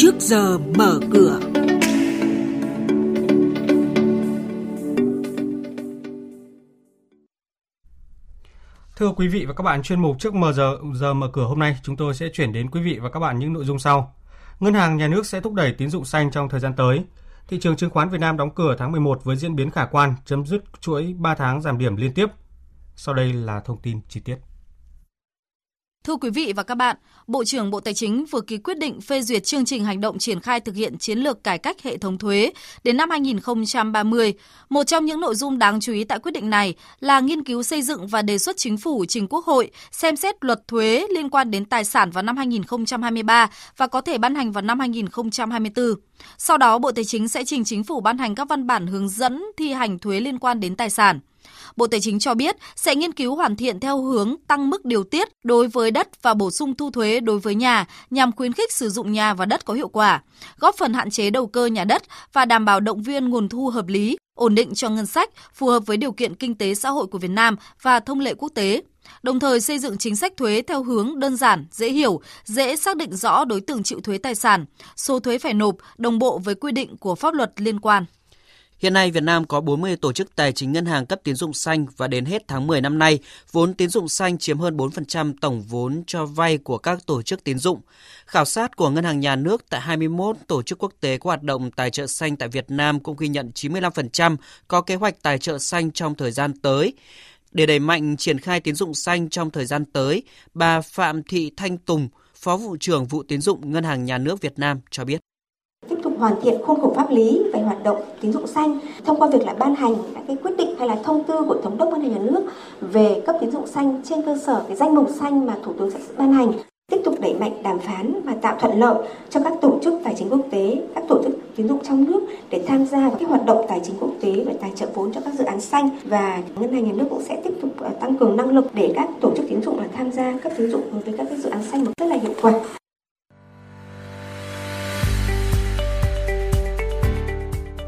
trước giờ mở cửa. Thưa quý vị và các bạn, chuyên mục trước mở giờ giờ mở cửa hôm nay chúng tôi sẽ chuyển đến quý vị và các bạn những nội dung sau. Ngân hàng nhà nước sẽ thúc đẩy tín dụng xanh trong thời gian tới. Thị trường chứng khoán Việt Nam đóng cửa tháng 11 với diễn biến khả quan, chấm dứt chuỗi 3 tháng giảm điểm liên tiếp. Sau đây là thông tin chi tiết. Thưa quý vị và các bạn, Bộ trưởng Bộ Tài chính vừa ký quyết định phê duyệt chương trình hành động triển khai thực hiện chiến lược cải cách hệ thống thuế đến năm 2030. Một trong những nội dung đáng chú ý tại quyết định này là nghiên cứu xây dựng và đề xuất chính phủ trình Quốc hội xem xét luật thuế liên quan đến tài sản vào năm 2023 và có thể ban hành vào năm 2024. Sau đó, Bộ Tài chính sẽ trình chính phủ ban hành các văn bản hướng dẫn thi hành thuế liên quan đến tài sản. Bộ Tài chính cho biết sẽ nghiên cứu hoàn thiện theo hướng tăng mức điều tiết đối với đất và bổ sung thu thuế đối với nhà nhằm khuyến khích sử dụng nhà và đất có hiệu quả, góp phần hạn chế đầu cơ nhà đất và đảm bảo động viên nguồn thu hợp lý, ổn định cho ngân sách, phù hợp với điều kiện kinh tế xã hội của Việt Nam và thông lệ quốc tế đồng thời xây dựng chính sách thuế theo hướng đơn giản, dễ hiểu, dễ xác định rõ đối tượng chịu thuế tài sản, số thuế phải nộp đồng bộ với quy định của pháp luật liên quan. Hiện nay, Việt Nam có 40 tổ chức tài chính ngân hàng cấp tín dụng xanh và đến hết tháng 10 năm nay, vốn tín dụng xanh chiếm hơn 4% tổng vốn cho vay của các tổ chức tín dụng. Khảo sát của Ngân hàng Nhà nước tại 21 tổ chức quốc tế có hoạt động tài trợ xanh tại Việt Nam cũng ghi nhận 95% có kế hoạch tài trợ xanh trong thời gian tới. Để đẩy mạnh triển khai tín dụng xanh trong thời gian tới, bà Phạm Thị Thanh Tùng, Phó vụ trưởng vụ tín dụng Ngân hàng Nhà nước Việt Nam cho biết tiếp tục hoàn thiện khuôn khổ pháp lý về hoạt động tín dụng xanh thông qua việc là ban hành các cái quyết định hay là thông tư của thống đốc ngân hàng nhà nước về cấp tín dụng xanh trên cơ sở cái danh mục xanh mà thủ tướng sẽ ban hành tiếp tục đẩy mạnh đàm phán và tạo thuận lợi cho các tổ chức tài chính quốc tế, các tổ chức tín dụng trong nước để tham gia vào các hoạt động tài chính quốc tế về tài trợ vốn cho các dự án xanh và ngân hàng nhà nước cũng sẽ tiếp tục ờ, tăng cường năng lực để các tổ chức tín dụng là tham gia cấp tín dụng đối với các cái dự án xanh một rất là hiệu quả.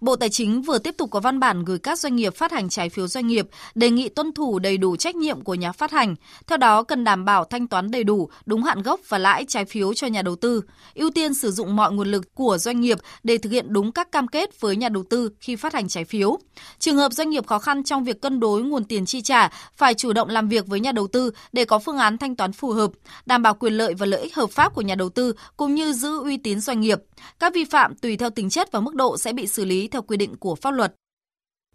Bộ Tài chính vừa tiếp tục có văn bản gửi các doanh nghiệp phát hành trái phiếu doanh nghiệp đề nghị tuân thủ đầy đủ trách nhiệm của nhà phát hành. Theo đó, cần đảm bảo thanh toán đầy đủ, đúng hạn gốc và lãi trái phiếu cho nhà đầu tư, ưu tiên sử dụng mọi nguồn lực của doanh nghiệp để thực hiện đúng các cam kết với nhà đầu tư khi phát hành trái phiếu. Trường hợp doanh nghiệp khó khăn trong việc cân đối nguồn tiền chi trả, phải chủ động làm việc với nhà đầu tư để có phương án thanh toán phù hợp, đảm bảo quyền lợi và lợi ích hợp pháp của nhà đầu tư cũng như giữ uy tín doanh nghiệp. Các vi phạm tùy theo tính chất và mức độ sẽ bị xử lý lý theo quy định của pháp luật.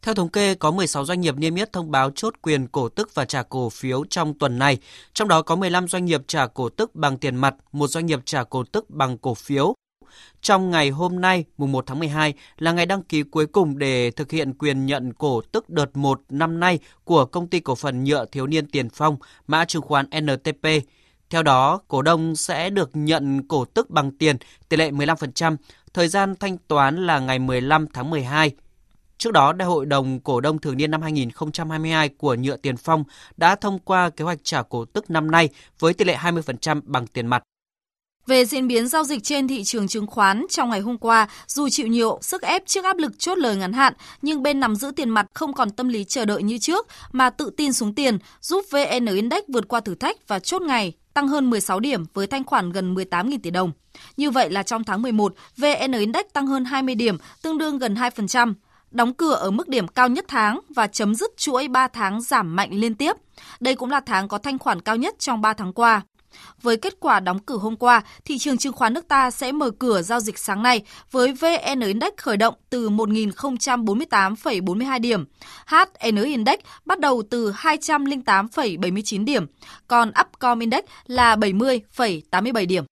Theo thống kê, có 16 doanh nghiệp niêm yết thông báo chốt quyền cổ tức và trả cổ phiếu trong tuần này. Trong đó có 15 doanh nghiệp trả cổ tức bằng tiền mặt, một doanh nghiệp trả cổ tức bằng cổ phiếu. Trong ngày hôm nay, mùng 1 tháng 12, là ngày đăng ký cuối cùng để thực hiện quyền nhận cổ tức đợt 1 năm nay của công ty cổ phần nhựa thiếu niên Tiền Phong, mã chứng khoán NTP. Theo đó, cổ đông sẽ được nhận cổ tức bằng tiền, tỷ lệ 15%, thời gian thanh toán là ngày 15 tháng 12. Trước đó, Đại hội đồng cổ đông thường niên năm 2022 của Nhựa Tiền Phong đã thông qua kế hoạch trả cổ tức năm nay với tỷ lệ 20% bằng tiền mặt. Về diễn biến giao dịch trên thị trường chứng khoán trong ngày hôm qua, dù chịu nhiều sức ép trước áp lực chốt lời ngắn hạn, nhưng bên nắm giữ tiền mặt không còn tâm lý chờ đợi như trước mà tự tin xuống tiền, giúp VN Index vượt qua thử thách và chốt ngày tăng hơn 16 điểm với thanh khoản gần 18.000 tỷ đồng. Như vậy là trong tháng 11, VN Index tăng hơn 20 điểm, tương đương gần 2%, đóng cửa ở mức điểm cao nhất tháng và chấm dứt chuỗi 3 tháng giảm mạnh liên tiếp. Đây cũng là tháng có thanh khoản cao nhất trong 3 tháng qua. Với kết quả đóng cửa hôm qua, thị trường chứng khoán nước ta sẽ mở cửa giao dịch sáng nay với VN Index khởi động từ 1.048,42 điểm, HN Index bắt đầu từ 208,79 điểm, còn Upcom Index là 70,87 điểm.